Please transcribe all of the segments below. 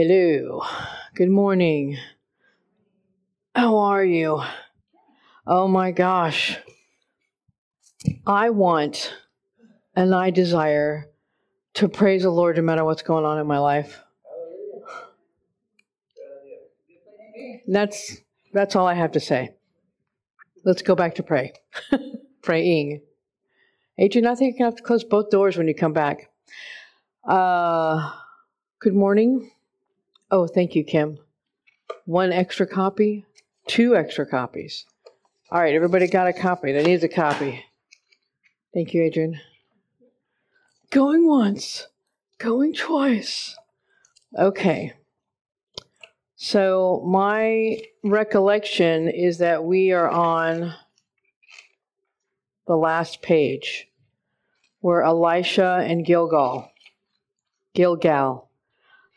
Hello. Good morning. How are you? Oh my gosh. I want and I desire to praise the Lord no matter what's going on in my life. That's that's all I have to say. Let's go back to pray. Praying. Adrian, I think you're gonna have to close both doors when you come back. Uh, good morning. Oh, thank you, Kim. One extra copy, two extra copies. All right, everybody got a copy. That needs a copy. Thank you, Adrian. Going once, going twice. Okay. So, my recollection is that we are on the last page where Elisha and Gilgal. Gilgal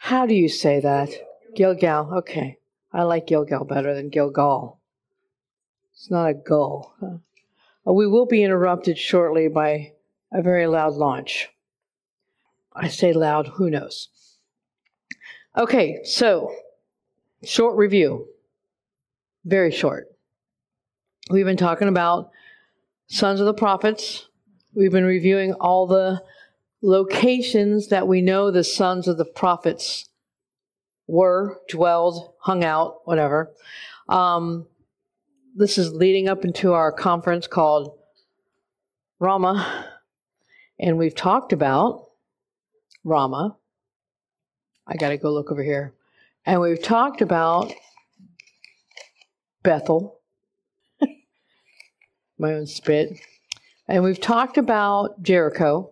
how do you say that? Gilgal. Okay. I like Gilgal better than Gilgal. It's not a gull. We will be interrupted shortly by a very loud launch. I say loud, who knows? Okay, so short review. Very short. We've been talking about sons of the prophets. We've been reviewing all the locations that we know the sons of the prophets were, dwelled, hung out, whatever. Um, this is leading up into our conference called Rama, and we've talked about Rama. I got to go look over here. And we've talked about Bethel, my own spit. And we've talked about Jericho.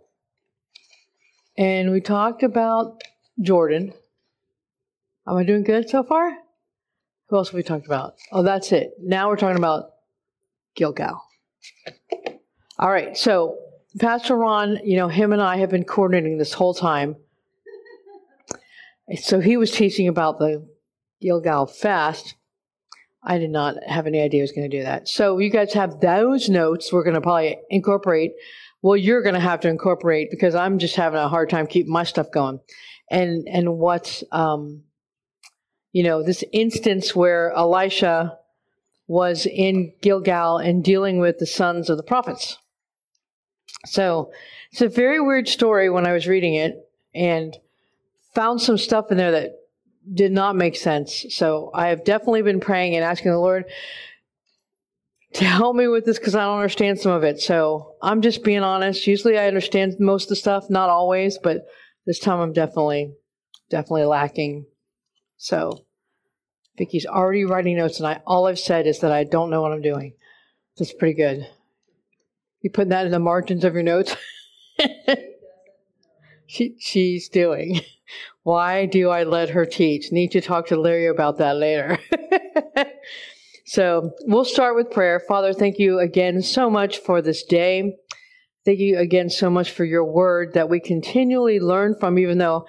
And we talked about Jordan. Am I doing good so far? Who else have we talked about? Oh, that's it. Now we're talking about Gilgal. All right, so Pastor Ron, you know, him and I have been coordinating this whole time. So he was teaching about the Gilgal fast. I did not have any idea I was going to do that. So you guys have those notes. We're going to probably incorporate well, you're going to have to incorporate because I'm just having a hard time keeping my stuff going. And and what's, um, you know, this instance where Elisha was in Gilgal and dealing with the sons of the prophets. So it's a very weird story when I was reading it and found some stuff in there that did not make sense. So I have definitely been praying and asking the Lord, to help me with this because I don't understand some of it. So I'm just being honest. Usually I understand most of the stuff, not always, but this time I'm definitely, definitely lacking. So Vicky's already writing notes, and I all I've said is that I don't know what I'm doing. That's pretty good. You put that in the margins of your notes. she she's doing. Why do I let her teach? Need to talk to Larry about that later. So we'll start with prayer. Father, thank you again so much for this day. Thank you again so much for your word that we continually learn from, even though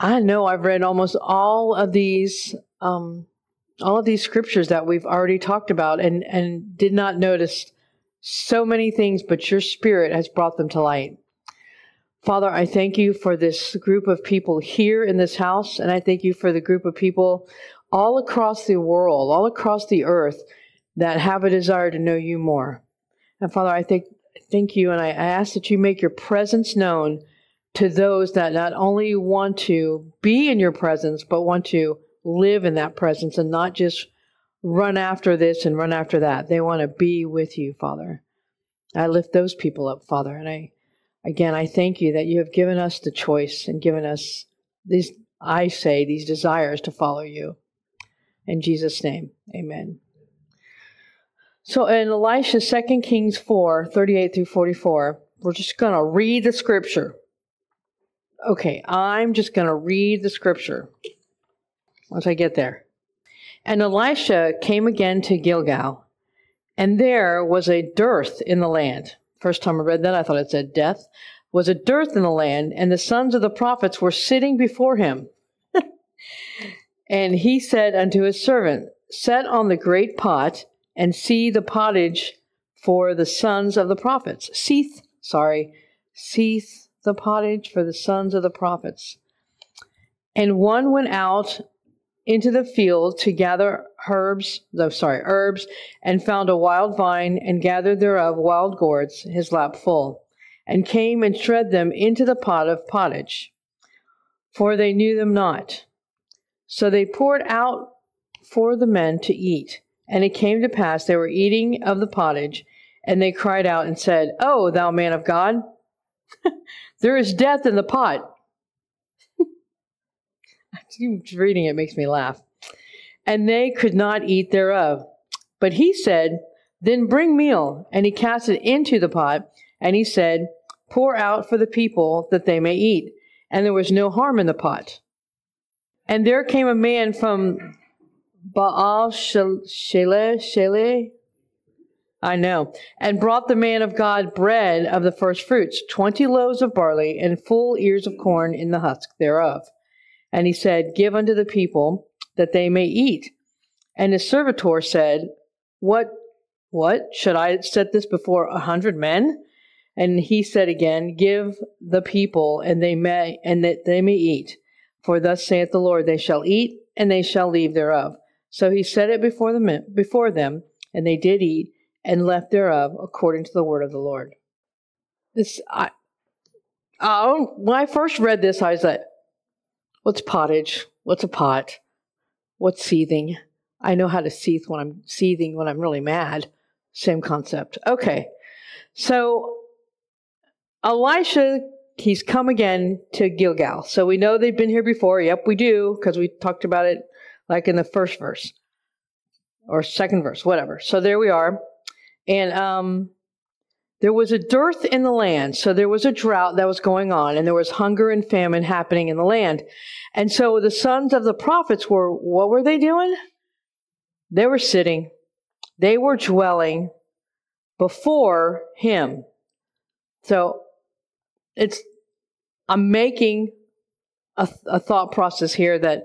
I know I've read almost all of these, um, all of these scriptures that we've already talked about and, and did not notice so many things, but your spirit has brought them to light. Father, I thank you for this group of people here in this house, and I thank you for the group of people all across the world, all across the earth that have a desire to know you more. And Father, I thank, thank you and I ask that you make your presence known to those that not only want to be in your presence, but want to live in that presence and not just run after this and run after that. They want to be with you, Father. I lift those people up, Father, and I again I thank you that you have given us the choice and given us these I say these desires to follow you. In Jesus' name, amen. So in Elisha, 2 Kings 4 38 through 44, we're just going to read the scripture. Okay, I'm just going to read the scripture once I get there. And Elisha came again to Gilgal, and there was a dearth in the land. First time I read that, I thought it said death. Was a dearth in the land, and the sons of the prophets were sitting before him. And he said unto his servant, Set on the great pot and see the pottage for the sons of the prophets. Seeth, sorry, seeth the pottage for the sons of the prophets. And one went out into the field to gather herbs, no, sorry, herbs, and found a wild vine, and gathered thereof wild gourds, his lap full, and came and shred them into the pot of pottage, for they knew them not. So they poured out for the men to eat. And it came to pass they were eating of the pottage, and they cried out and said, O thou man of God, there is death in the pot. Reading it makes me laugh. And they could not eat thereof. But he said, Then bring meal. And he cast it into the pot, and he said, Pour out for the people that they may eat. And there was no harm in the pot. And there came a man from Baal Shele, Shele, I know, and brought the man of God bread of the first fruits, twenty loaves of barley, and full ears of corn in the husk thereof. And he said, Give unto the people that they may eat. And his servitor said, What, what, should I set this before a hundred men? And he said again, Give the people, and they may, and that they may eat. For thus saith the Lord, They shall eat, and they shall leave thereof. So he set it before them, before them, and they did eat and left thereof according to the word of the Lord. This, I, I, when I first read this, I was like, "What's pottage? What's a pot? What's seething? I know how to seethe when I'm seething when I'm really mad. Same concept. Okay, so Elisha, he's come again to Gilgal. So we know they've been here before. Yep, we do because we talked about it like in the first verse or second verse, whatever. So there we are. And um, there was a dearth in the land. So there was a drought that was going on, and there was hunger and famine happening in the land. And so the sons of the prophets were, what were they doing? They were sitting, they were dwelling before him. So it's, I'm making a, a thought process here that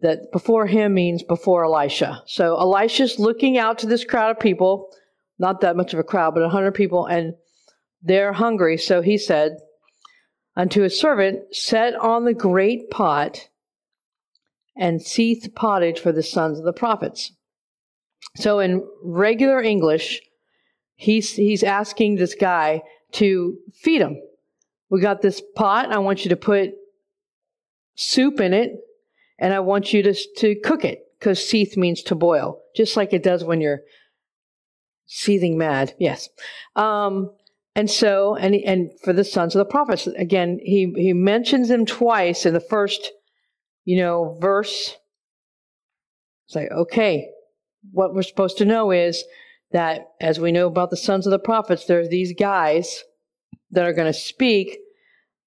that before him means before Elisha. So Elisha's looking out to this crowd of people, not that much of a crowd, but hundred people, and they're hungry. So he said unto his servant, Set on the great pot and seethe pottage for the sons of the prophets. So in regular English, he's he's asking this guy to feed him. We got this pot. I want you to put soup in it and I want you to, to cook it because seethe means to boil, just like it does when you're seething mad. Yes. Um, and so, and, and for the sons of the prophets, again, he, he mentions them twice in the first, you know, verse. It's like, okay, what we're supposed to know is that as we know about the sons of the prophets, there's these guys that are going to speak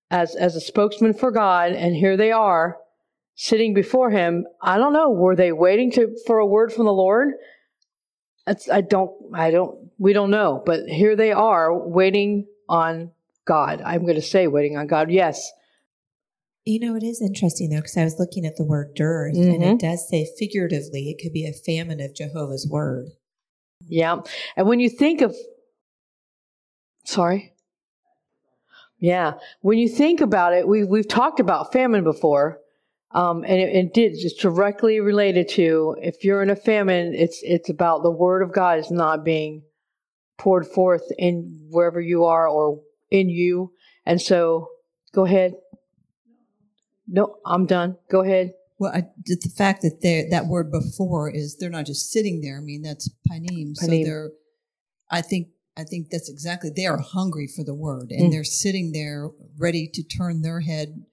as, as a spokesman for God, and here they are sitting before him. I don't know. Were they waiting to for a word from the Lord? That's, I don't. I don't. We don't know. But here they are waiting on God. I'm going to say waiting on God. Yes. You know, it is interesting though, because I was looking at the word dearth, mm-hmm. and it mm-hmm. does say figuratively, it could be a famine of Jehovah's word. Yeah. And when you think of, sorry. Yeah. When you think about it, we, we've talked about famine before. Um, and it, it did just directly related to if you're in a famine, it's it's about the word of God is not being poured forth in wherever you are or in you. And so, go ahead. No, I'm done. Go ahead. Well, I, the fact that they that word before is they're not just sitting there. I mean, that's panim. panim. So they're, I think, I think that's exactly. They are hungry for the word, and mm. they're sitting there ready to turn their head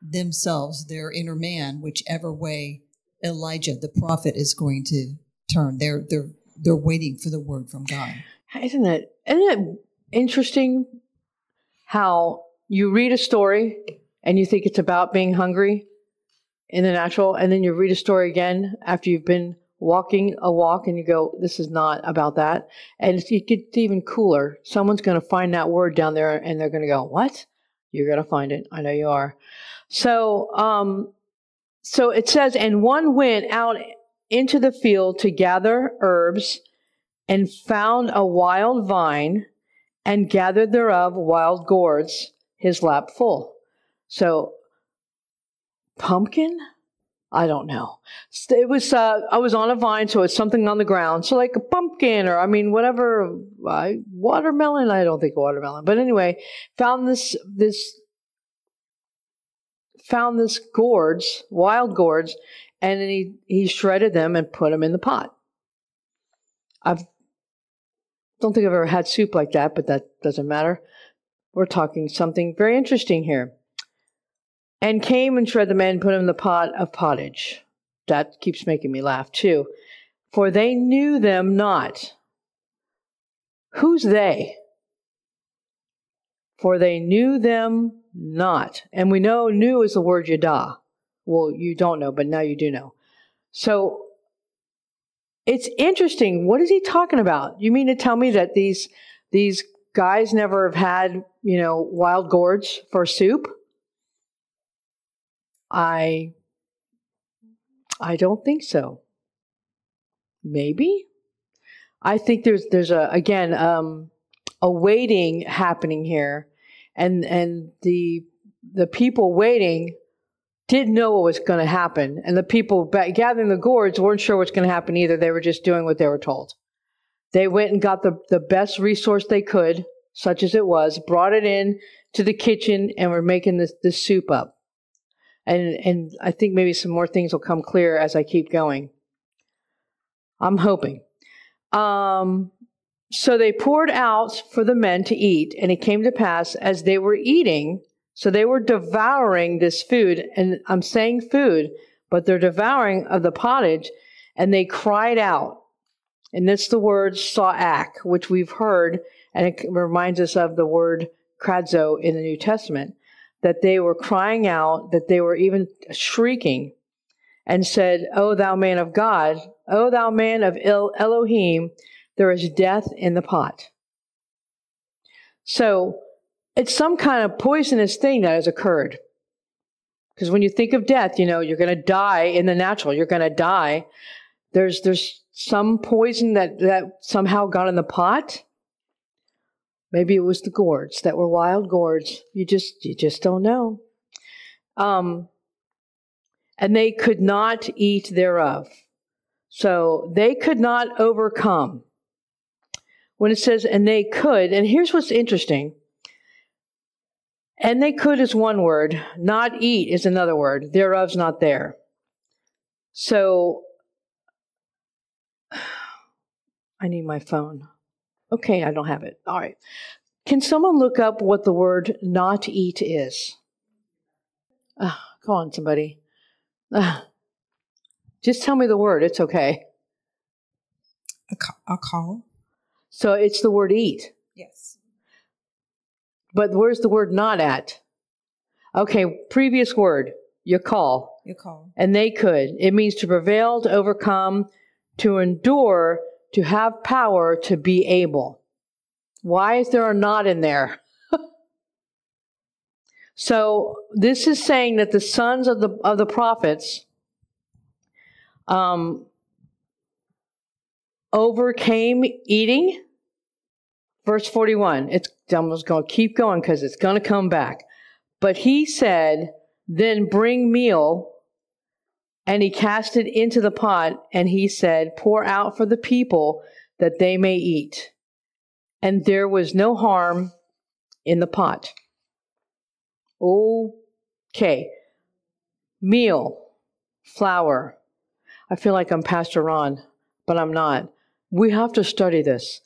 themselves, their inner man, whichever way Elijah, the prophet, is going to turn. They're they're they're waiting for the word from God. Isn't it isn't it interesting how you read a story and you think it's about being hungry in the natural, and then you read a story again after you've been walking a walk and you go, this is not about that. And it gets even cooler. Someone's going to find that word down there and they're going to go, what? You're going to find it. I know you are. So, um, so it says, and one went out into the field to gather herbs and found a wild vine and gathered thereof wild gourds, his lap full. So, pumpkin. I don't know. It was uh, I was on a vine, so it's something on the ground. So like a pumpkin, or I mean whatever. Uh, watermelon. I don't think watermelon, but anyway, found this this found this gourds, wild gourds, and he he shredded them and put them in the pot. I don't think I've ever had soup like that, but that doesn't matter. We're talking something very interesting here. And came and shred the men and put him in the pot of pottage. That keeps making me laugh too. For they knew them not. Who's they? For they knew them not. And we know knew is the word yada. Well, you don't know, but now you do know. So it's interesting. What is he talking about? You mean to tell me that these these guys never have had, you know, wild gourds for soup? I I don't think so. Maybe. I think there's there's a again um, a waiting happening here, and and the the people waiting didn't know what was going to happen, and the people gathering the gourds weren't sure what's going to happen either. They were just doing what they were told. They went and got the the best resource they could, such as it was, brought it in to the kitchen, and were making this this soup up and and I think maybe some more things will come clear as I keep going. I'm hoping. Um, so they poured out for the men to eat, and it came to pass as they were eating, so they were devouring this food, and I'm saying food, but they're devouring of the pottage, and they cried out. And that's the word sa'ak, which we've heard, and it reminds us of the word kradzo in the New Testament that they were crying out, that they were even shrieking, and said, O thou man of God, O thou man of Elohim, there is death in the pot. So it's some kind of poisonous thing that has occurred. Because when you think of death, you know, you're going to die in the natural. You're going to die. There's, there's some poison that, that somehow got in the pot Maybe it was the gourds that were wild gourds. You just you just don't know. Um, and they could not eat thereof. So they could not overcome. When it says, and they could, and here's what's interesting. And they could is one word, not eat is another word. Thereof's not there. So I need my phone. Okay, I don't have it. All right. Can someone look up what the word not eat is? Uh, come on, somebody. Uh, just tell me the word. It's okay. A, ca- a call? So it's the word eat. Yes. But where's the word not at? Okay, previous word. You call. You call. And they could. It means to prevail, to overcome, to endure, to have power to be able. Why is there a not in there? so this is saying that the sons of the of the prophets um, overcame eating. Verse 41. It's I'm just going to keep going because it's going to come back. But he said, Then bring meal and he cast it into the pot, and he said, Pour out for the people that they may eat. And there was no harm in the pot. Okay. Meal, flour. I feel like I'm Pastor Ron, but I'm not. We have to study this.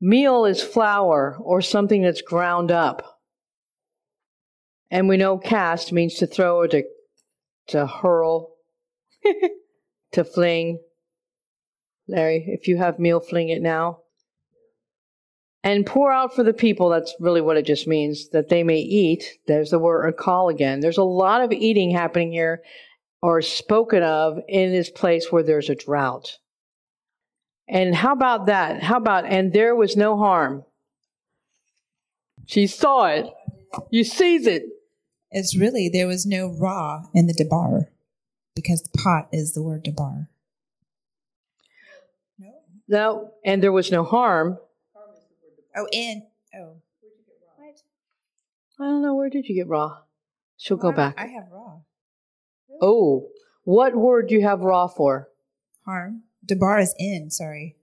Meal is flour or something that's ground up. And we know cast means to throw or to, to hurl to fling. Larry, if you have meal, fling it now. And pour out for the people, that's really what it just means, that they may eat. There's the word call again. There's a lot of eating happening here or spoken of in this place where there's a drought. And how about that? How about, and there was no harm? She saw it. You sees it. It's really, there was no raw in the debar because the pot is the word debar. No. No, and there was no harm. Oh, in oh. Where'd you get raw? What? I don't know. Where did you get raw? She'll well, go back. I have raw. Oh, what word do you have raw for? Harm. Debar is in, sorry.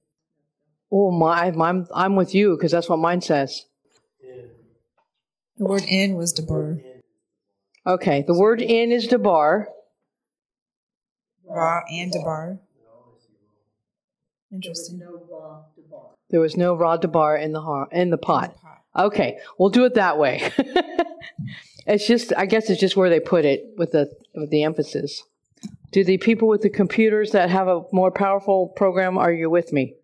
Oh, my, I'm, I'm with you because that's what mine says. The word in was debar. Okay, the word in is debar. Raw and debar. Interesting. There was no raw debar in the har- in the pot. Okay, we'll do it that way. it's just, I guess, it's just where they put it with the with the emphasis. Do the people with the computers that have a more powerful program? Are you with me?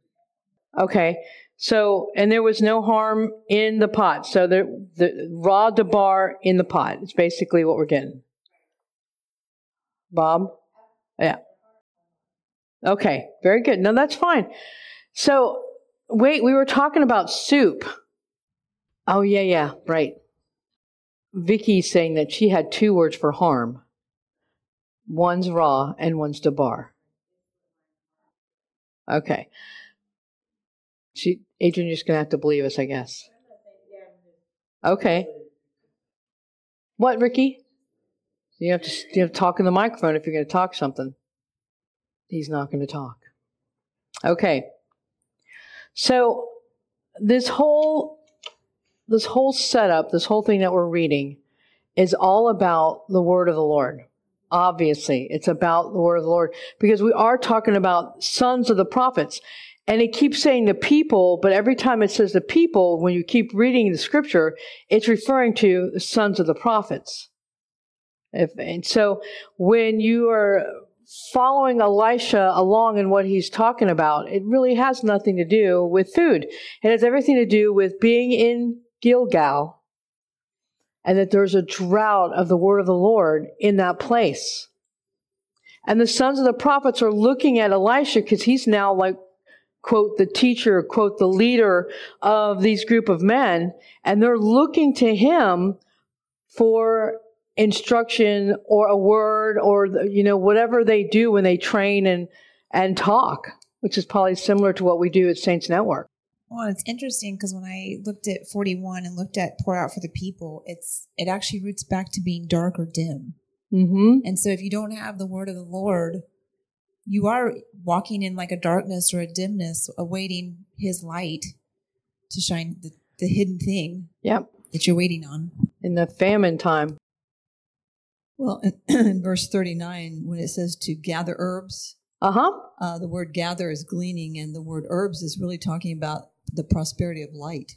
Okay, so and there was no harm in the pot. So the the raw debar in the pot. It's basically what we're getting. Bob, yeah. Okay, very good. No, that's fine. So wait, we were talking about soup. Oh yeah, yeah, right. Vicky's saying that she had two words for harm. One's raw and one's debar. Okay. She Adrian, you're just gonna have to believe us, I guess. Okay. What, Ricky? You have to you have to talk in the microphone if you're going to talk something. He's not going to talk. Okay. So this whole this whole setup, this whole thing that we're reading is all about the word of the Lord. Obviously, it's about the word of the Lord because we are talking about sons of the prophets. And it keeps saying the people, but every time it says the people, when you keep reading the scripture, it's referring to the sons of the prophets. If, and so when you are following Elisha along in what he's talking about, it really has nothing to do with food. It has everything to do with being in Gilgal and that there's a drought of the word of the Lord in that place. And the sons of the prophets are looking at Elisha because he's now like, quote, the teacher, quote, the leader of these group of men. And they're looking to him for instruction or a word or, you know, whatever they do when they train and, and talk, which is probably similar to what we do at Saints Network. Well, it's interesting because when I looked at 41 and looked at pour out for the people, it's it actually roots back to being dark or dim. Mm-hmm. And so if you don't have the word of the Lord, you are walking in like a darkness or a dimness, awaiting his light to shine the, the hidden thing Yep. that you're waiting on. In the famine time. Well, in, in verse 39, when it says to gather herbs, Uh-huh. uh, the word gather is gleaning, and the word herbs is really talking about the prosperity of light.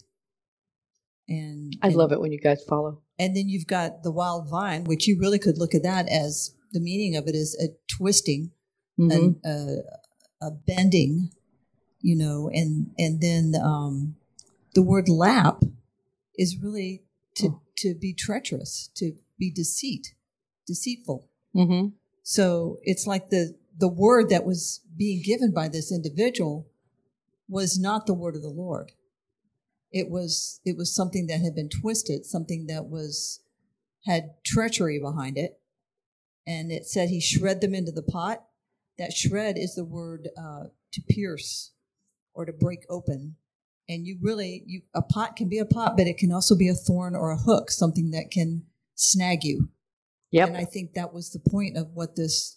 And I and, love it when you guys follow. And then you've got the wild vine, which you really could look at that as the meaning of it is a twisting, Mhm. and a, a bending, you know, and and then um, the word lap is really to Oh. to be treacherous, to be deceit, deceitful. Mm-hmm. So it's like the the word that was being given by this individual was not the word of the Lord. It was it was something that had been twisted, something that was had treachery behind it, and it said he shred them into the pot. That shred is the word uh, to pierce or to break open. And you really you a pot can be a pot, but it can also be a thorn or a hook, something that can snag you. Yep. And I think that was the point of what this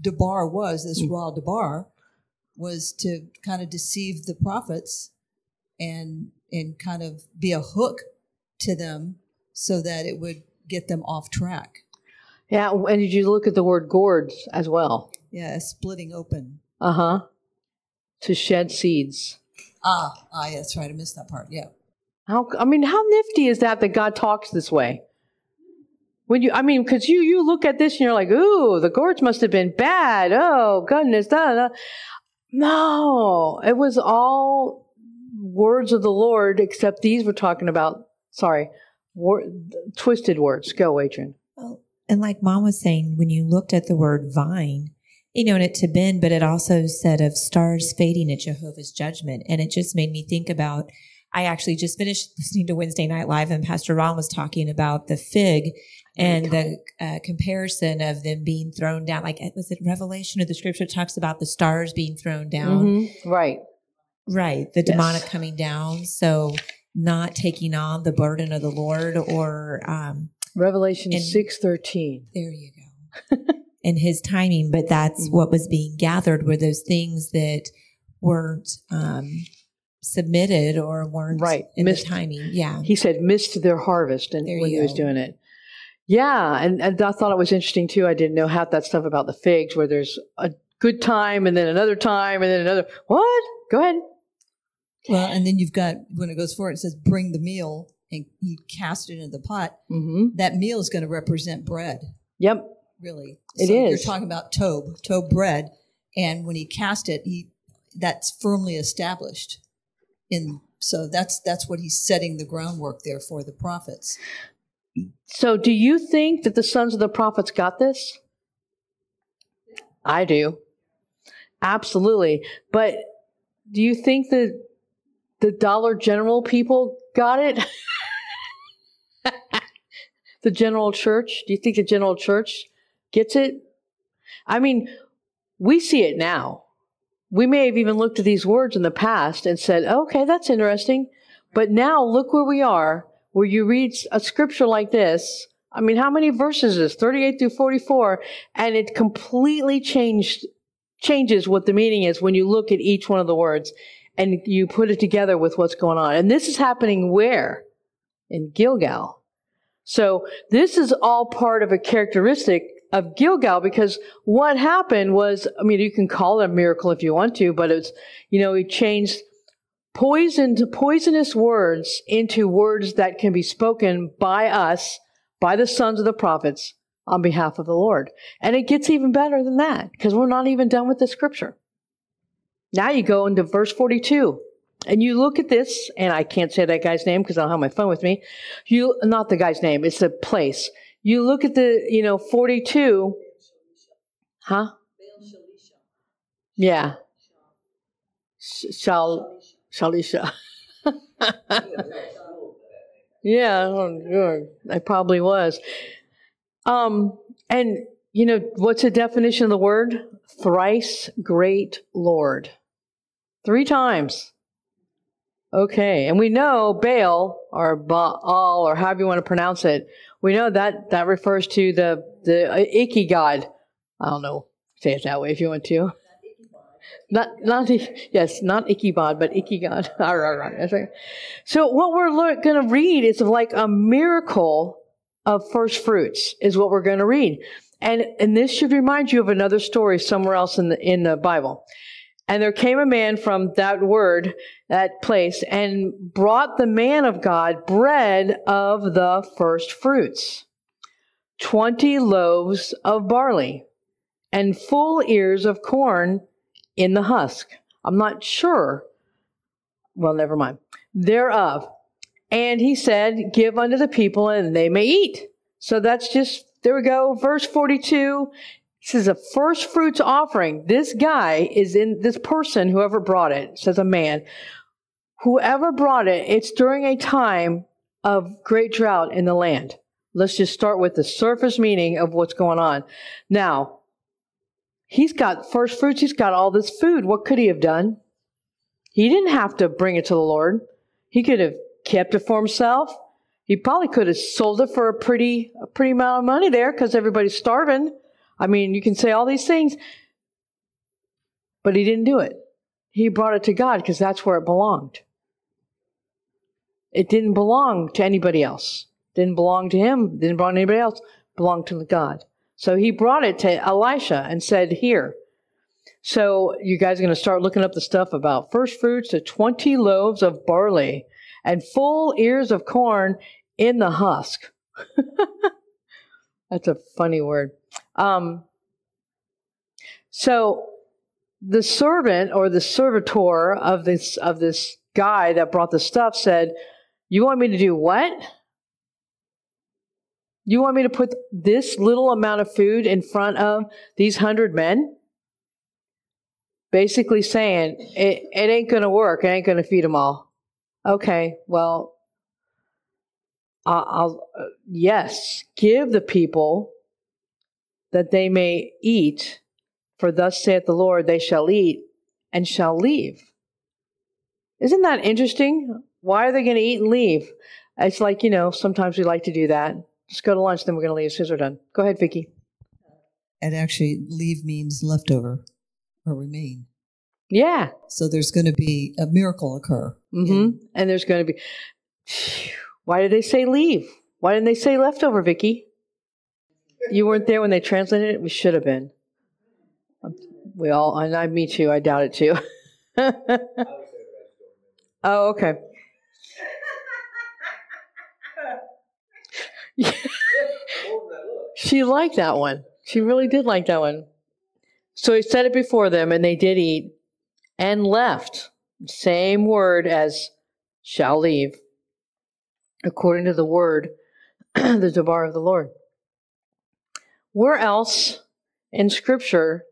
debar was, this Mm. raw debar, was to kind of deceive the prophets and and kind of be a hook to them so that it would get them off track. yeah. And did you look at the word gourds as well? Yeah, splitting open. Uh huh. To shed seeds. Ah, ah, yeah, that's right. I missed that part. Yeah. How? I mean, how nifty is that that God talks this way? When you, I mean, because you you look at this and you're like, ooh, the gourds must have been bad. Oh goodness, da, da. No, it was all words of the Lord, except these we're talking about. Sorry, wor- twisted words. Go, Adrian. Well, and like mom was saying, when you looked at the word vine, you know, and it to bend, but it also said of stars fading at Jehovah's judgment. And it just made me think about, I actually just finished listening to Wednesday Night Live and Pastor Ron was talking about the fig and the uh, comparison of them being thrown down. Like, was it Revelation or the scripture talks about the stars being thrown down? Mhm, Right. Right. The Yes. demonic coming down. So not taking on the burden of the Lord or, um, Revelation And- six thirteen. there you go. in his timing, but that's Mm-hmm. what was being gathered were those things that weren't um, submitted or weren't Right. in Missed. the timing. Yeah. he said missed their harvest and when he was doing it. Yeah, and, and I thought it was interesting too. I didn't know half that stuff about the figs, where there's a good time and then another time and then another. What? Go ahead. Well, and then you've got when it goes forward, it says, "Bring the meal," and he cast it into the pot. Mm-hmm. That meal is going to represent bread, Yep. really. It so You're talking about tob, tob bread, and when he cast it, he that's firmly established. In so that's that's what he's setting the groundwork there for the prophets. So, do you think that the sons of the prophets got this? I do. Absolutely. But do you think that the Dollar General people got it? the General Church? Do you think the General Church gets it? I mean, we see it now. We may have even looked at these words in the past and said, okay, that's interesting. But now look where we are, where you read a scripture like this. I mean, how many verses is this? 38 through 44. And it completely changed, changes what the meaning is when you look at each one of the words and you put it together with what's going on. And this is happening where? In Gilgal. So this is all part of a characteristic of Gilgal because what happened was, I mean, you can call it a miracle if you want to, but it's, you know, he changed poisoned, poisonous words into words that can be spoken by us, by the sons of the prophets on behalf of the Lord. And it gets even better than that because we're not even done with the scripture. Now you go into verse 42 and you look at this, and I can't say that guy's name because I don't have my phone with me. You, not the guy's name, it's the place. You look at the, you know, 42. Huh? Yeah. Sh- Shal, Shalisha. yeah, oh, good. I probably was. Um, and you know what's the definition of the word? Thrice great Lord. Three times. Okay, and we know Baal or Baal or however you want to pronounce it. We know that that refers to the the icky god. I don't know. Say it that way if you want to. Not not yes, not Ichabod, but right. So what we're going to read is like a miracle of first fruits is what we're going to read. And and this should remind you of another story somewhere else in the in the Bible. And there came a man from that word, that place, and brought the man of God bread of the first fruits, 20 loaves of barley, and full ears of corn in the husk. I'm not sure. Well, never mind. Thereof. And he said, Give unto the people, and they may eat. So that's just, there we go. Verse 42 this is a first fruits offering. This guy is in, this person, whoever brought it, says a man, whoever brought it, it's during a time of great drought in the land. Let's just start with the surface meaning of what's going on. Now, he's got first fruits, he's got all this food. What could he have done? He didn't have to bring it to the Lord. He could have kept it for himself. He probably could have sold it for a pretty, a pretty amount of money there because everybody's starving. I mean, you can say all these things, but he didn't do it. He brought it to God because that's where it belonged. It didn't belong to anybody else. Didn't belong to him. Didn't belong to anybody else. Belonged to God. So he brought it to Elisha and said, "Here." So you guys are going to start looking up the stuff about first fruits to twenty loaves of barley and full ears of corn in the husk. That's a funny word. Um, so the servant or the servitor of this of this guy that brought the stuff said, "You want me to do what? You want me to put this little amount of food in front of these hundred men?" Basically saying it, it ain't going to work. It ain't going to feed them all. Okay, well, I'll, I'll uh, yes, give the people that they may eat, for thus saith the Lord, they shall eat and shall leave. Isn't that interesting? Why are they going to eat and leave? It's like, you know, sometimes we like to do that. Just go to lunch, then we're going to leave as soon as we're done. Go ahead, Vicky. And actually, leave means leftover or remain. Yeah. So there's going to be a miracle occur. Mm-hmm. And there's going to be. Why did they say leave? Why didn't they say leftover, Vicky? You weren't there when they translated it. We should have been. Um, we all, and I, me too. I doubt it too. oh, okay. She liked that one. She really did like that one. So he said it before them, and they did eat and left. Same word as shall leave, according to the word, the Debar of the Lord. Where else in Scripture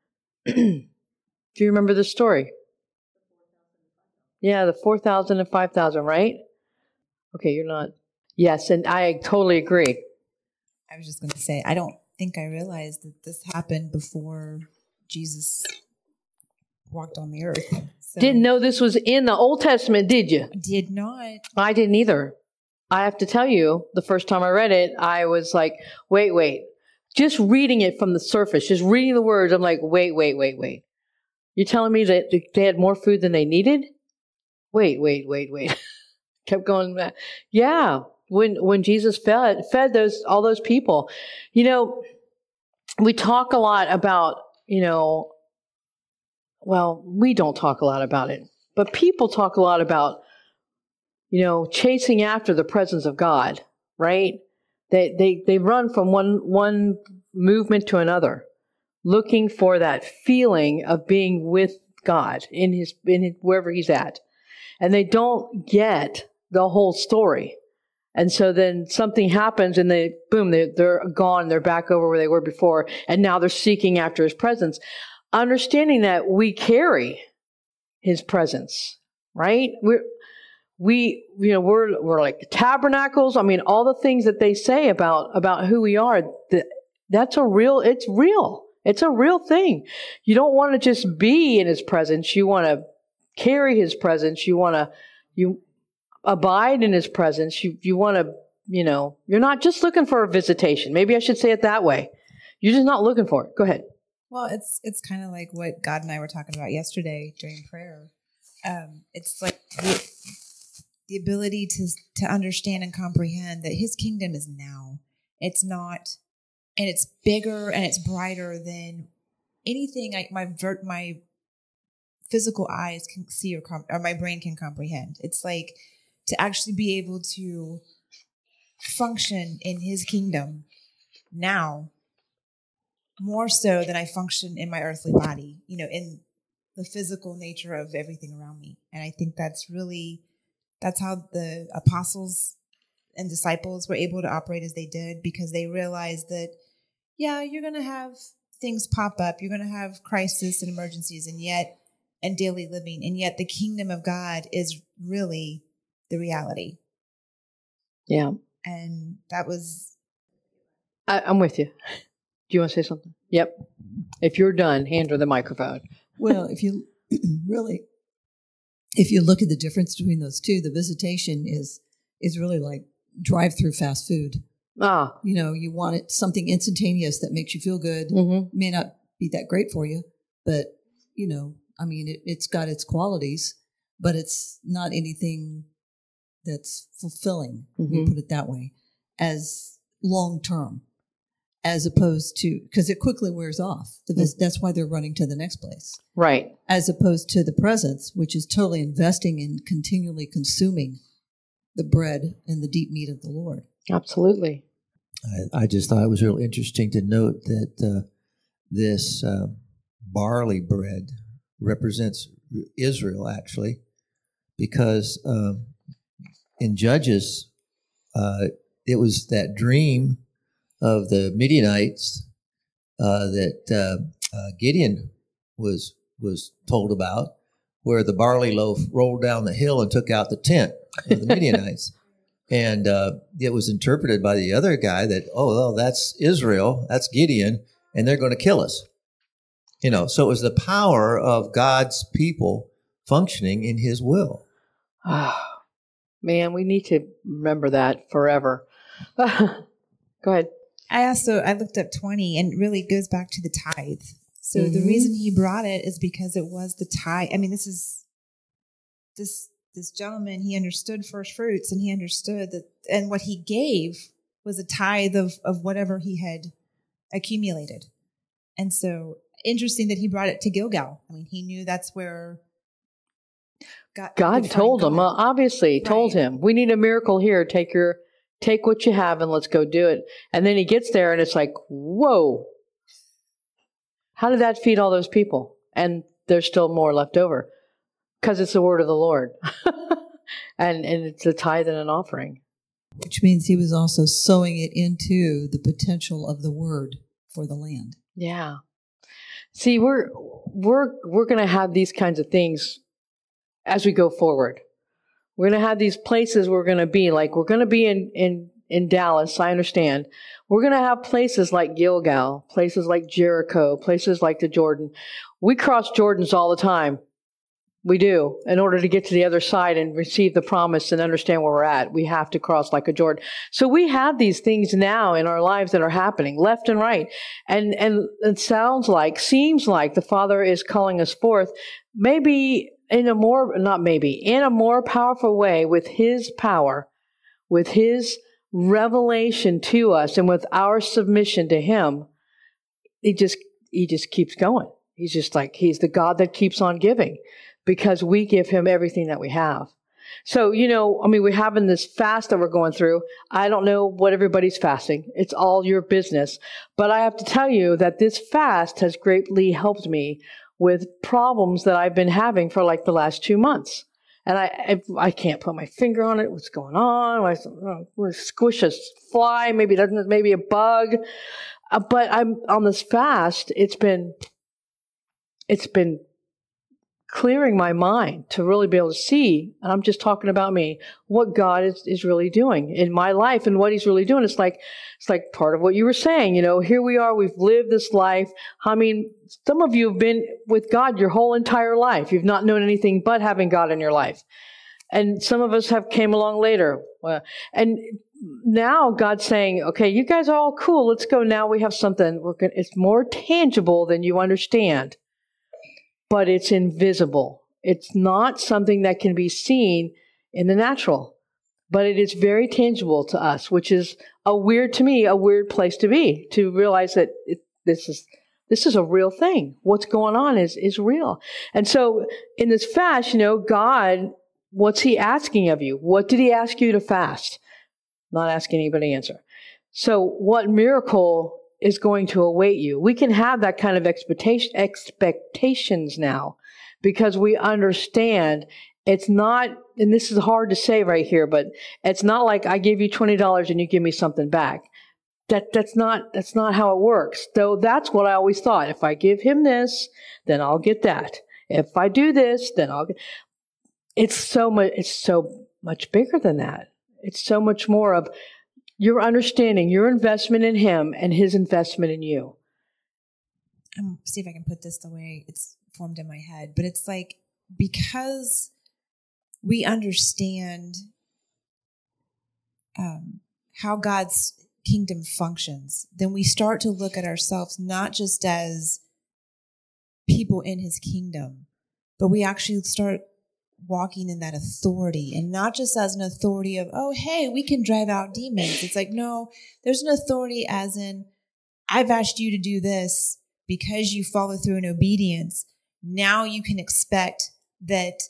do you remember the story? Yeah, the 4,000 and 5,000, right? Okay, you're not. Yes, and I totally agree. I was just going to say, I don't think I realized that this happened before Jesus walked on the earth. So Didn't know this was in the Old Testament, did you? Did not. I didn't either. I have to tell you, the first time I read it, I was like, wait, wait. Just reading it from the surface, just reading the words, I'm like, wait, wait, wait, wait. You're telling me that they had more food than they needed? Wait, wait, wait, wait. Kept going back. Yeah, when when Jesus fed fed those all those people, you know, we talk a lot about you know. Well, we don't talk a lot about it, but people talk a lot about you know chasing after the presence of God, right? They they they run from one one movement to another, looking for that feeling of being with God in his in his, wherever he's at, and they don't get the whole story. And so then something happens and they, boom, they, they're gone. They're back over where they were before. And now they're seeking after his presence. Understanding that we carry his presence, right? We're, we you know we're we're like tabernacles i mean all the things that they say about about who we are that, that's a real it's real it's a real thing you don't want to just be in his presence you want to carry his presence you want to you abide in his presence you you want to you know you're not just looking for a visitation. Maybe i should say it that way. You're just not looking for it. Go ahead. Well it's it's kind of like what god and i were talking about yesterday during prayer. Um, it's like the ability to to understand and comprehend that his kingdom is now. It's not and it's bigger and it's brighter than anything I, my my physical eyes can see or, com- or my brain can comprehend. It's like to actually be able to function in his kingdom now more so than I function in my earthly body, you know, in the physical nature of everything around me. And I think that's really that's how the apostles and disciples were able to operate as they did because they realized that, yeah, you're going to have things pop up. You're going to have crisis and emergencies and yet, and daily living. And yet the kingdom of God is really the reality. Yeah. And that was. I, I'm with you. Do you want to say something? Yep. If you're done, hand her the microphone. Well, if you really if you look at the difference between those two, the visitation is is really like drive through fast food. Ah, you know, you want it something instantaneous that makes you feel good. Mm-hmm. May not be that great for you, but you know, I mean, it, it's got its qualities, but it's not anything that's fulfilling. Mm-hmm. put it that way, as long term as opposed to because it quickly wears off. Mm. That's why they're running to the next place, right? As opposed to the presence, which is totally investing in continually consuming the bread and the deep meat of the Lord. Absolutely. I, I just thought it was real interesting to note that uh, this uh, barley bread represents Israel, actually, because um, in Judges, uh, it was that dream of the Midianites uh, that uh, uh, Gideon was was told about, where the barley loaf rolled down the hill and took out the tent of the Midianites. And uh, it was interpreted by the other guy that, oh, well, that's Israel, that's Gideon, and they're going to kill us. You know, so it was the power of God's people functioning in His will. Man, we need to remember that forever. Go ahead. I also I looked up 20 and really goes back to the tithe. So mm-hmm. the reason he brought it is because it was the tithe. I mean, this is this this gentleman, he understood first fruits and he understood that and what he gave was a tithe of of whatever he had accumulated. And so interesting that he brought it to Gilgal. I mean, he knew that's where God, God told him, well, obviously right. told him, we need a miracle here. Take your, take what you have and let's go do it. And then he gets there and it's like, whoa, how did that feed all those people? And there's still more left over because it's the word of the Lord. and, and it's a tithe and an offering. Which means he was also sowing it into the potential of the word for the land. Yeah. See, we're we're we're going to have these kinds of things as we go forward. We're going to have these places we're going to be like we're going to be in in in Dallas, I understand. We're going to have places like Gilgal, places like Jericho, places like the Jordan. We cross Jordans all the time. We do. In order to get to the other side and receive the promise and understand where we're at, we have to cross like a Jordan. So we have these things now in our lives that are happening left and right. And, and it sounds like, seems like the Father is calling us forth, maybe in a more, not maybe, in a more powerful way with His power, with His revelation to us and with our submission to Him. He just, he just keeps going. He's just like, he's the God that keeps on giving because we give him everything that we have. So, you know, I mean, we're having this fast that we're going through. I don't know what everybody's fasting. It's all your business. But I have to tell you that this fast has greatly helped me with problems that I've been having for like the last two months. And I, I, I can't put my finger on it. What's going on? Oh, squish a fly. Maybe doesn't, maybe a bug. Uh, but I'm on this fast. It's been, it's been clearing my mind to really be able to see, and I'm just talking about me, what God is, is really doing in my life and what He's really doing. It's like it's like part of what you were saying, you know, here we are, we've lived this life. I mean, some of you have been with God your whole entire life. You've not known anything but having God in your life. And some of us have came along later. And now God's saying, okay, you guys are all cool. Let's go. Now we have something. We're gonna, it's more tangible than you understand but it's invisible. It's not something that can be seen in the natural, but it is very tangible to us, which is a weird, to me, a weird place to be, to realize that it, this is, this is a real thing. What's going on is, is real. And so in this fast, you know, God, what's he asking of you? What did he ask you to fast? Not asking anybody to answer. So what miracle is going to await you. We can have that kind of expectation, expectations now because we understand it's not, and this is hard to say right here, but it's not like I give you $20 and you give me something back. That, that's not, that's not how it works. Though that's what I always thought. If I give him this, then I'll get that. If I do this, then I'll get, it's so much, it's so much bigger than that. It's so much more of your understanding, your investment in him and his investment in you. Um, see if I can put this the way it's formed in my head, but it's like because we understand um, how God's kingdom functions, then we start to look at ourselves not just as people in his kingdom, but we actually start walking in that authority and not just as an authority of, oh, hey, we can drive out demons. It's like, no, there's an authority as in, I've asked you to do this because you follow through in obedience. Now you can expect that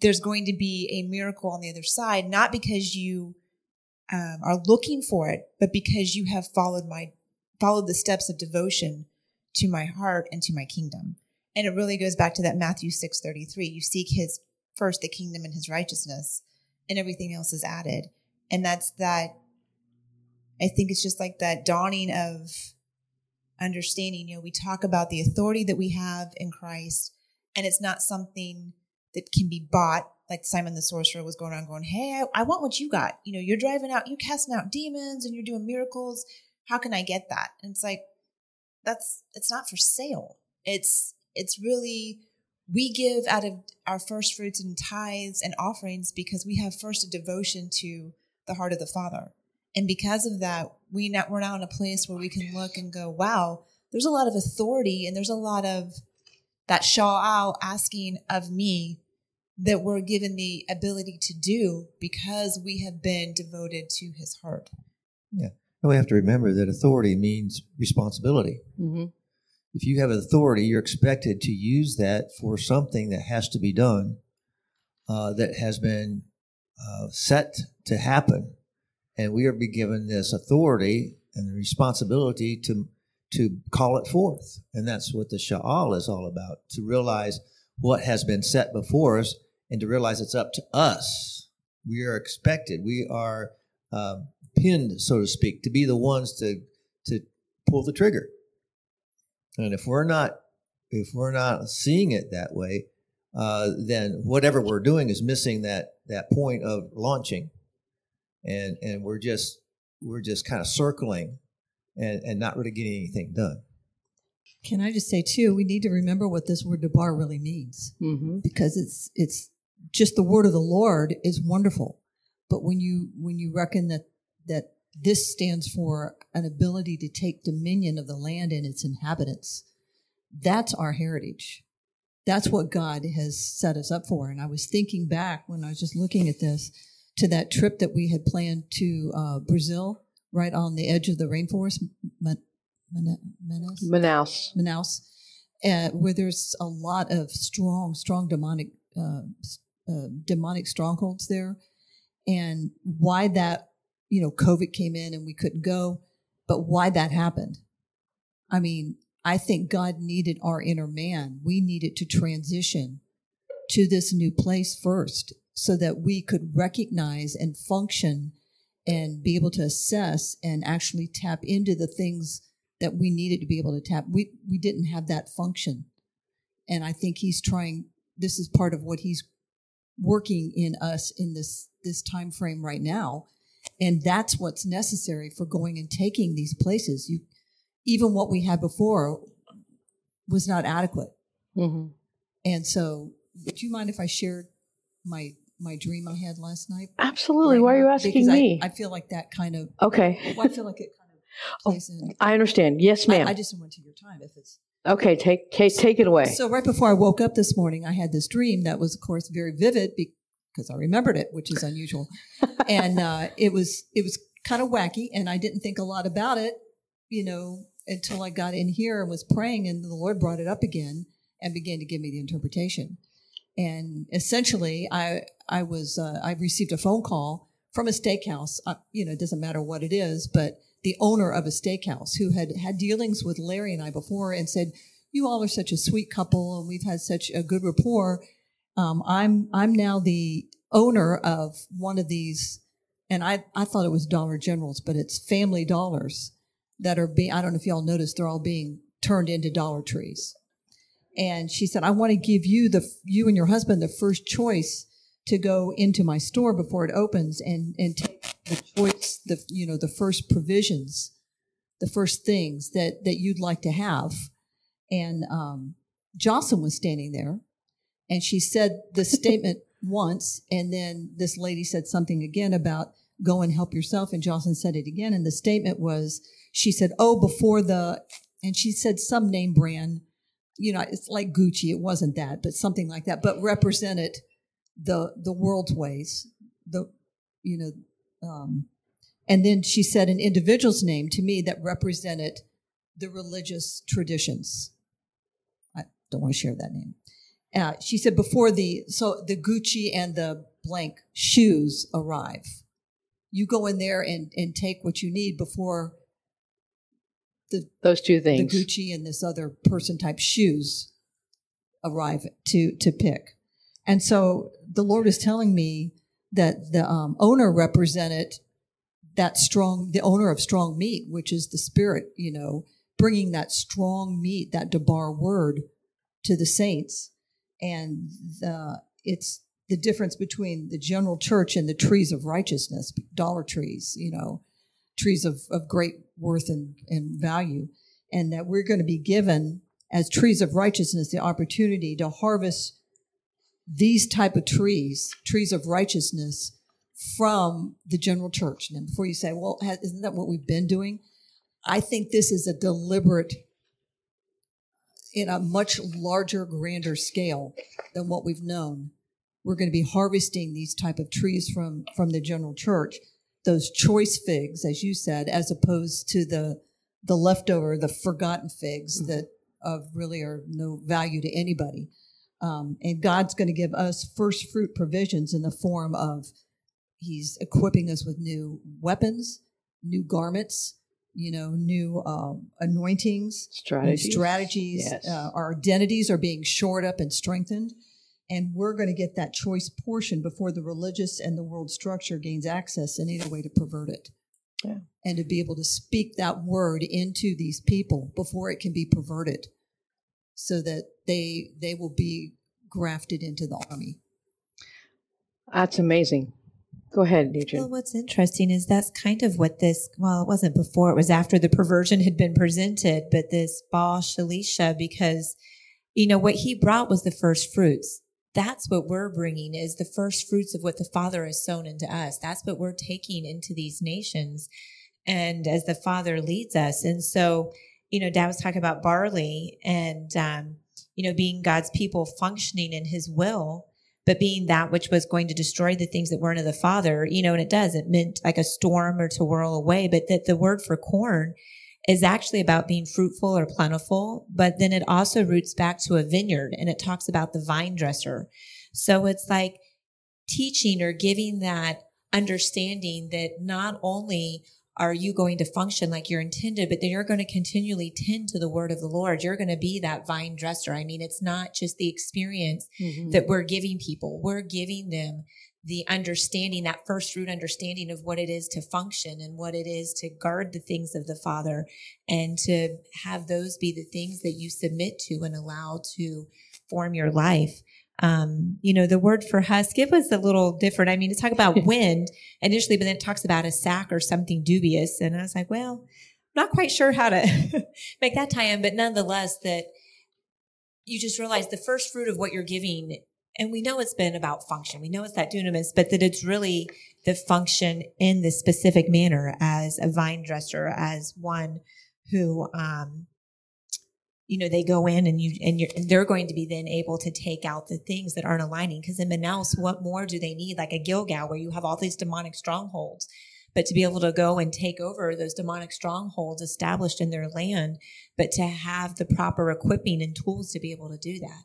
there's going to be a miracle on the other side, not because you um, are looking for it, but because you have followed my followed the steps of devotion to my heart and to my kingdom. And it really goes back to that Matthew 6:33. You seek his first the kingdom and his righteousness, and everything else is added. And that's that I think it's just like that dawning of understanding. You know, we talk about the authority that we have in Christ, and it's not something that can be bought. Like Simon the sorcerer was going around going, Hey, I, I want what you got. You know, you're driving out, you're casting out demons and you're doing miracles. How can I get that? And it's like, that's, it's not for sale. It's, it's really, we give out of our first fruits and tithes and offerings because we have first a devotion to the heart of the Father. And because of that, we not, we're now in a place where we can look and go, wow, there's a lot of authority and there's a lot of that sha'al asking of me that we're given the ability to do because we have been devoted to his heart. Yeah. And we have to remember that authority means responsibility. Mm-hmm. If you have authority, you're expected to use that for something that has to be done, uh, that has been uh, set to happen. And we are be given this authority and the responsibility to to call it forth. And that's what the Sha'al is all about, to realize what has been set before us and to realize it's up to us. We are expected, we are uh, pinned, so to speak, to be the ones to to pull the trigger. And if we're not if we're not seeing it that way, uh, then whatever we're doing is missing that that point of launching, and and we're just we're just kind of circling, and and not really getting anything done. Can I just say too? We need to remember what this word "debar" really means, mm-hmm. because it's it's just the word of the Lord is wonderful, but when you when you reckon that that this stands for an ability to take dominion of the land and its inhabitants, that's our heritage. That's what God has set us up for. And I was thinking back when I was just looking at this to that trip that we had planned to uh, Brazil, right on the edge of the rainforest, Man- Manaus, Manaus, Manaus, uh, where there's a lot of strong, strong demonic uh, uh, demonic strongholds there, and why that you know COVID came in and we couldn't go, but why that happened. I mean, I think God needed our inner man. We needed to transition to this new place first so that we could recognize and function and be able to assess and actually tap into the things that we needed to be able to tap. We we didn't have that function. And I think he's trying this is part of what he's working in us in this this time frame right now and that's what's necessary for going and taking these places. You even what we had before was not adequate. Mm-hmm. and so would you mind if i shared my my dream i had last night? Absolutely. Right why are you asking me I, I, feel like that kind of okay. well, i feel like it kind of oh, plays oh, in. I understand. Yes ma'am. I, I just went to your time if it's Okay, take, take take it away. So right before I woke up this morning, I had this dream that was, of course, very vivid because I remembered it, which is unusual, and uh, it was it was kind of wacky, and I didn't think a lot about it, you know, until I got in here and was praying, and the Lord brought it up again and began to give me the interpretation. And essentially, I I was uh, I received a phone call from a steakhouse. Uh, you know, it doesn't matter what it is, but the owner of a steakhouse who had had dealings with Larry and I before and said, "You all are such a sweet couple, and we've had such a good rapport. Um, I'm I'm now the owner of one of these, and I I thought it was Dollar Generals, but it's Family Dollars that are being. I don't know if y'all noticed, they're all being turned into Dollar Trees." And she said, "I want to give you the you and your husband the first choice." to go into my store before it opens and and take the choice the you know the first provisions the first things that that you'd like to have and um, jocelyn was standing there and she said the statement once and then this lady said something again about go and help yourself and jocelyn said it again and the statement was she said oh before the and she said some name brand you know it's like gucci it wasn't that but something like that but represented the the world's ways the you know um, and then she said an individual's name to me that represented the religious traditions. I don't want to share that name uh, she said before the so the gucci and the blank shoes arrive. You go in there and and take what you need before the those two things. The gucci and this other person type shoes arrive to to pick. And so the Lord is telling me that the um, owner represented that strong, the owner of strong meat, which is the spirit, you know, bringing that strong meat, that debar word to the saints. And the, it's the difference between the general church and the trees of righteousness, dollar trees, you know, trees of, of great worth and, and value. And that we're going to be given as trees of righteousness the opportunity to harvest these type of trees, trees of righteousness, from the general church. And before you say, well, isn't that what we've been doing? I think this is a deliberate, in a much larger, grander scale than what we've known. We're going to be harvesting these type of trees from from the general church, those choice figs, as you said, as opposed to the the leftover, the forgotten figs mm-hmm. that of really are no value to anybody. Um, and God's going to give us first fruit provisions in the form of He's equipping us with new weapons, new garments, you know, new um, anointings, strategies. strategies. Yes. Uh, our identities are being shored up and strengthened. And we're going to get that choice portion before the religious and the world structure gains access in any way to pervert it. Yeah. And to be able to speak that word into these people before it can be perverted so that they they will be grafted into the army. That's amazing. Go ahead, Adrian. Well, what's interesting is that's kind of what this, well, it wasn't before, it was after the perversion had been presented, but this Baal Shalisha, because, you know, what he brought was the first fruits. That's what we're bringing is the first fruits of what the Father has sown into us. That's what we're taking into these nations. And as the Father leads us. And so, you know, Dad was talking about barley and, um, you know, being God's people functioning in his will but being that which was going to destroy the things that weren't of the Father, you know, and it does, it meant like a storm or to whirl away, but that the word for corn is actually about being fruitful or plentiful, but then it also roots back to a vineyard and it talks about the vine dresser. So it's like teaching or giving that understanding that not only are you going to function like you're intended, but then you're going to continually tend to the word of the Lord. You're going to be that vine dresser. I mean, it's not just the experience mm-hmm. that we're giving people. We're giving them the understanding, that first fruit understanding of what it is to function and what it is to guard the things of the Father and to have those be the things that you submit to and allow to form your life um, you know, the word for husk, it was a little different. I mean, to talk about wind initially, but then it talks about a sack or something dubious. And I was like, well, I'm not quite sure how to make that tie in, but nonetheless, that you just realize the first fruit of what you're giving. And we know it's been about function. We know it's that dunamis, but that it's really the function in this specific manner as a vine dresser, as one who, um, you know, they go in and you and you're and they're going to be then able to take out the things that aren't aligning. Because in Manaus, what more do they need? Like a Gilgal, where you have all these demonic strongholds, but to be able to go and take over those demonic strongholds established in their land, but to have the proper equipping and tools to be able to do that.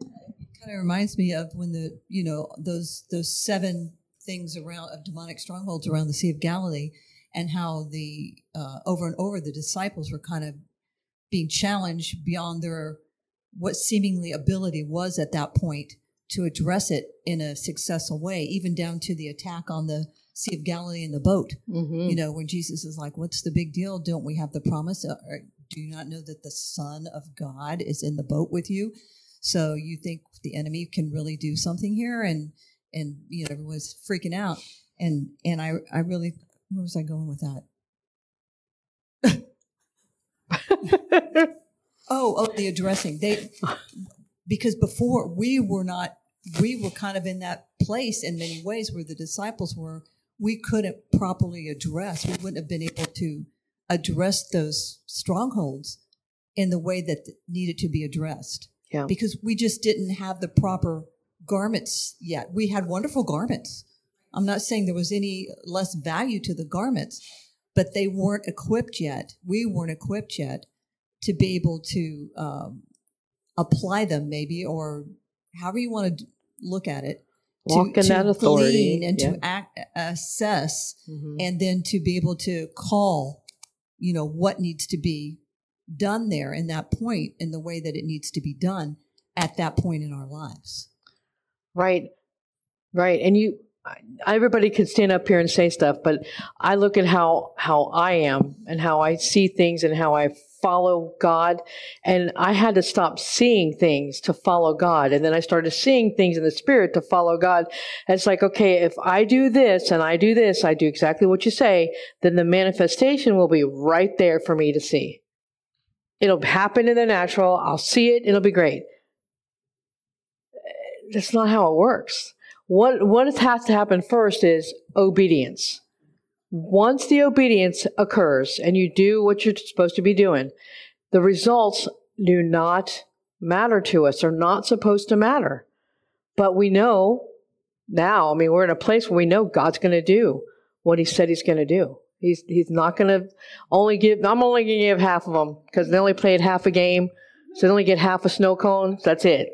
It kind of reminds me of when the you know those those seven things around of demonic strongholds around the Sea of Galilee, and how the uh, over and over the disciples were kind of being challenged beyond their what seemingly ability was at that point to address it in a successful way, even down to the attack on the Sea of Galilee in the boat. Mm-hmm. You know, when Jesus is like, "What's the big deal? Don't we have the promise? Uh, do you not know that the Son of God is in the boat with you?" So you think the enemy can really do something here, and and you know everyone's freaking out, and and I I really where was I going with that? oh, oh, the addressing. They because before we were not we were kind of in that place in many ways where the disciples were. We couldn't properly address. We wouldn't have been able to address those strongholds in the way that needed to be addressed. Yeah. Because we just didn't have the proper garments yet. We had wonderful garments. I'm not saying there was any less value to the garments, but they weren't equipped yet. We weren't equipped yet to be able to um, apply them, maybe, or however you want to look at it. Walk to, in to that authority and yeah. to act, assess, mm-hmm. and then to be able to call, you know, what needs to be done there in that point in the way that it needs to be done at that point in our lives. Right, right, and you everybody could stand up here and say stuff, but I look at how how I am and how I see things and how I follow God, and I had to stop seeing things to follow God, and then I started seeing things in the spirit to follow God. And it's like, okay, if I do this and I do this, I do exactly what you say, then the manifestation will be right there for me to see. It'll happen in the natural. I'll see it. It'll be great. That's not how it works what what has to happen first is obedience. Once the obedience occurs and you do what you're supposed to be doing, the results do not matter to us. They're not supposed to matter. But we know now, I mean, we're in a place where we know God's going to do what He said He's going to do. He's He's not going to only give. I'm only going to give half of them because they only played half a game, so they only get half a snow cone. That's it.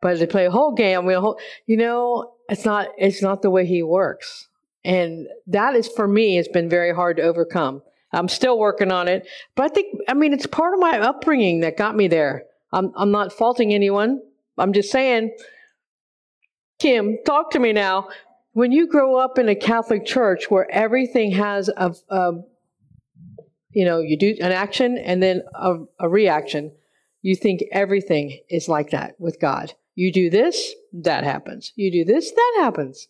But if they play a whole game, mean, you know, it's not it's not the way He works, and that is for me has been very hard to overcome. I'm still working on it, but I think I mean it's part of my upbringing that got me there. I'm I'm not faulting anyone. I'm just saying Kim, talk to me now. When you grow up in a Catholic church where everything has a, a you know, you do an action and then a, a reaction, you think everything is like that with God. You do this, that happens. You do this, that happens.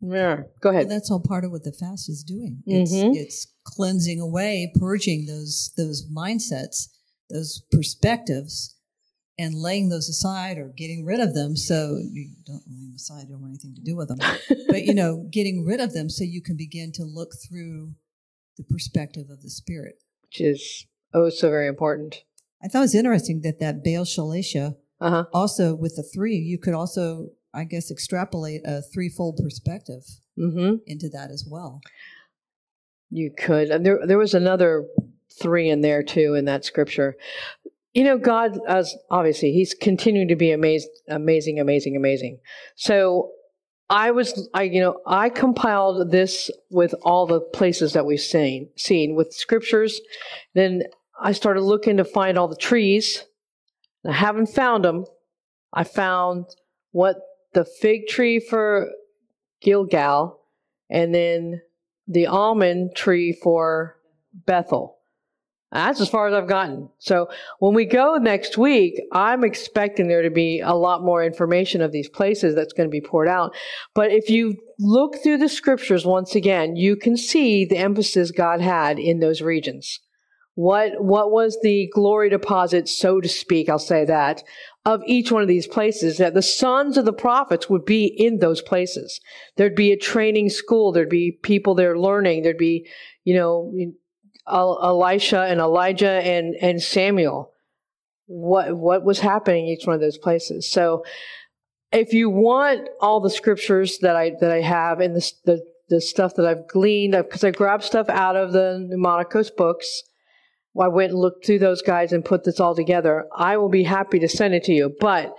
Yeah, go ahead. Well, that's all part of what the fast is doing. It's, mm-hmm. it's cleansing away, purging those those mindsets, those perspectives, and laying those aside or getting rid of them so you don't lay them aside, you don't want anything to do with them. but you know, getting rid of them so you can begin to look through the perspective of the spirit. Which is oh so very important. I thought it was interesting that that Baal Shalisha uh-huh. also with the three, you could also, I guess, extrapolate a threefold perspective mm-hmm. into that as well. You could. And there there was another three in there too in that scripture. You know, God, as obviously, He's continuing to be amazing, amazing, amazing, amazing. So I was, I you know, I compiled this with all the places that we've seen, seen with scriptures. Then I started looking to find all the trees. I haven't found them. I found what the fig tree for Gilgal, and then the almond tree for Bethel. That's as far as I've gotten. So when we go next week, I'm expecting there to be a lot more information of these places that's going to be poured out. But if you look through the scriptures once again, you can see the emphasis God had in those regions. What, what was the glory deposit, so to speak, I'll say that, of each one of these places, that the sons of the prophets would be in those places. There'd be a training school. There'd be people there learning. There'd be, you know, Elisha and Elijah and, and Samuel. What, what was happening in each one of those places. So if you want all the scriptures that I, that I have and the, the, the stuff that I've gleaned, because I grabbed stuff out of the Pneumaticos books, I went and looked through those guys and put this all together. I will be happy to send it to you. But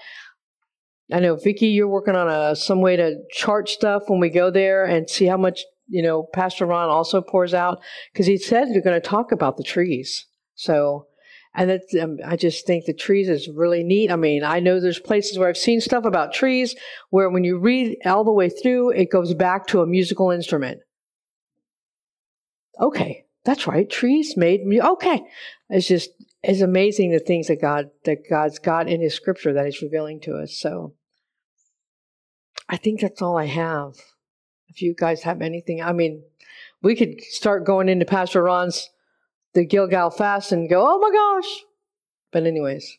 I know Vicky, you're working on a some way to chart stuff when we go there and see how much you know, Pastor Ron also pours out because he said you're going to talk about the trees. So, and it's, um, I just think the trees is really neat. I mean, I know there's places where I've seen stuff about trees where when you read all the way through, it goes back to a musical instrument. Okay, that's right. Trees made me. Okay, it's just it's amazing the things that God that God's got in His Scripture that He's revealing to us. So, I think that's all I have. If you guys have anything, I mean, we could start going into Pastor Ron's the Gilgal fast and go, oh my gosh. But anyways,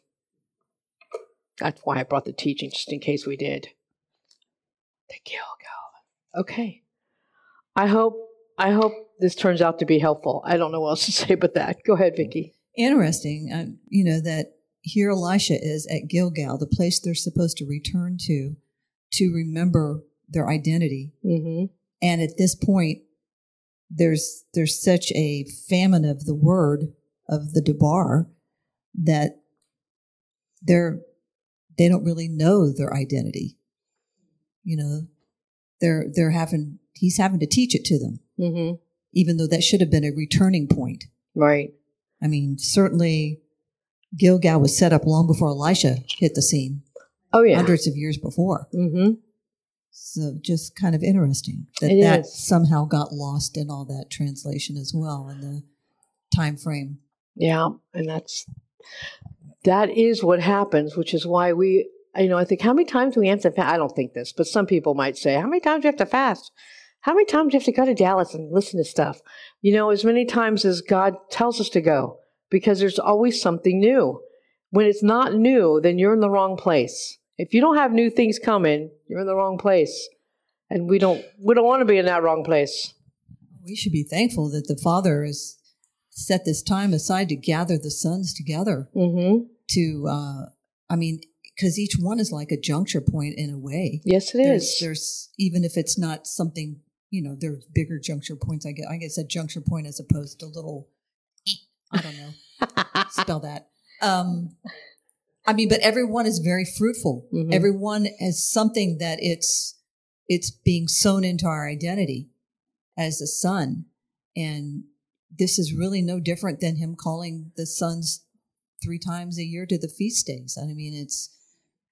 that's why I brought the teaching, just in case we did. The Gilgal. Okay. I hope I hope this turns out to be helpful. I don't know what else to say but that. Go ahead, Vicky. Interesting. Uh, you know that here Elisha is at Gilgal, the place they're supposed to return to to remember their identity. Mm-hmm. And at this point, there's there's such a famine of the word of the Debar that they're they don't really know their identity. You know, they're they're having he's having to teach it to them, mm-hmm. Even though that should have been a returning point. Right. I mean, certainly Gilgal was set up long before Elisha hit the scene. Oh yeah, hundreds of years before. Mm-hmm. So just kind of interesting that it that is. somehow got lost in all that translation as well in the time frame. Yeah, and that's that is what happens, which is why we you know, I think how many times do we have to fast? I don't think this, but some people might say, How many times do you have to fast? How many times do you have to go to Dallas and listen to stuff? You know, as many times as God tells us to go, because there's always something new. When it's not new, then you're in the wrong place. If you don't have new things coming, you're in the wrong place. And we don't we don't want to be in that wrong place. We should be thankful that the Father has set this time aside to gather the sons together. Mm-hmm. To, uh, I mean, because each one is like a juncture point in a way. Yes, it there's, is. There's even if it's not something, you know, there's bigger juncture points. I guess I guess a juncture point as opposed to little. I don't know. spell that. Um, I mean, but everyone is very fruitful. Mhm. Everyone has something that it's it's being sewn into our identity as a son, and this is really no different than him calling the sons three times a year to the feast days. I mean, it's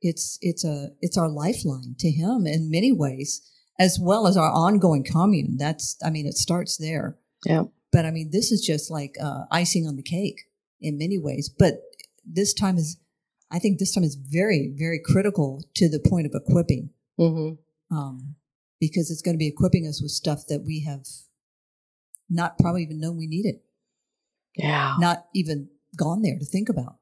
it's it's a it's our lifeline to him in many ways, as well as our ongoing commune. That's I mean, it starts there. Yeah. But I mean, this is just like uh, icing on the cake in many ways. But this time is, I think this time is very, very critical to the point of equipping, Mm-hmm. um, because it's going to be equipping us with stuff that we have not probably even known we needed, Yeah. not even gone there to think about.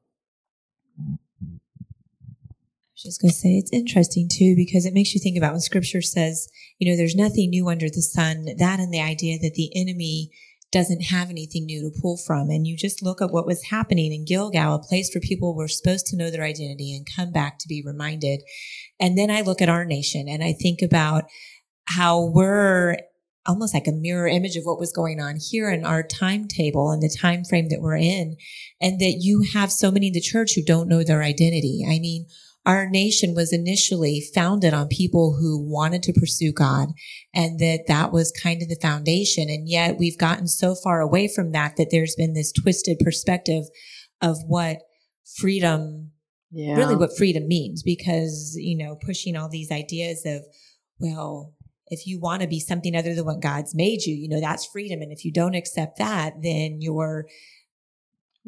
Just going to say it's interesting too because it makes you think about when scripture says, you know, there's nothing new under the sun, that and the idea that the enemy doesn't have anything new to pull from. And you just look at what was happening in Gilgal, a place where people were supposed to know their identity and come back to be reminded. And then I look at our nation and I think about how we're almost like a mirror image of what was going on here in our timetable and the time frame that we're in and that you have so many in the church who don't know their identity. I mean, our nation was initially founded on people who wanted to pursue God and that that was kind of the foundation. And yet we've gotten so far away from that that there's been this twisted perspective of what freedom, Yeah. really what freedom means because, you know, pushing all these ideas of, well, if you want to be something other than what God's made you, you know, that's freedom. And if you don't accept that, then you're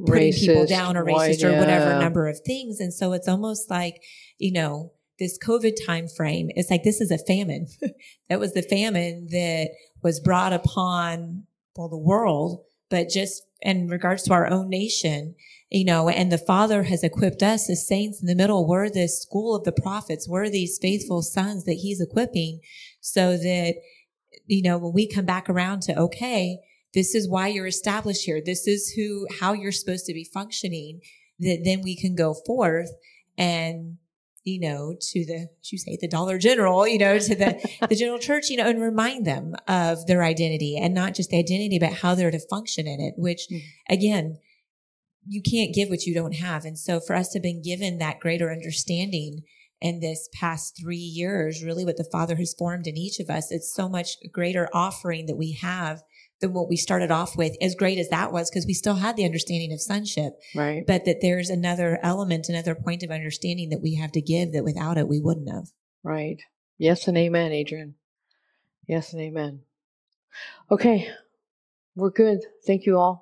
putting people down or white, racist or whatever yeah. number of things. And so it's almost like, you know, this COVID time frame, it's like this is a famine. that was the famine that was brought upon well the world, but just in regards to our own nation, you know, and the Father has equipped us as saints in the middle. We're this school of the prophets. We're these faithful sons that He's equipping so that, you know, when we come back around to, okay, this is why you're established here. This is who, how you're supposed to be functioning, that then we can go forth and, you know, to the, you say, the Dollar General, you know, to the, the general church, you know, and remind them of their identity and not just the identity, but how they're to function in it, which Mhm. again, you can't give what you don't have. And so for us to have been given that greater understanding in this past three years, really what the Father has formed in each of us, it's so much greater offering that we have than what we started off with, as great as that was, because we still had the understanding of sonship, Right. but that there's another element, another point of understanding that we have to give that without it, we wouldn't have. Right. Yes and amen, Adrian. Yes and amen. Okay. We're good. Thank you all.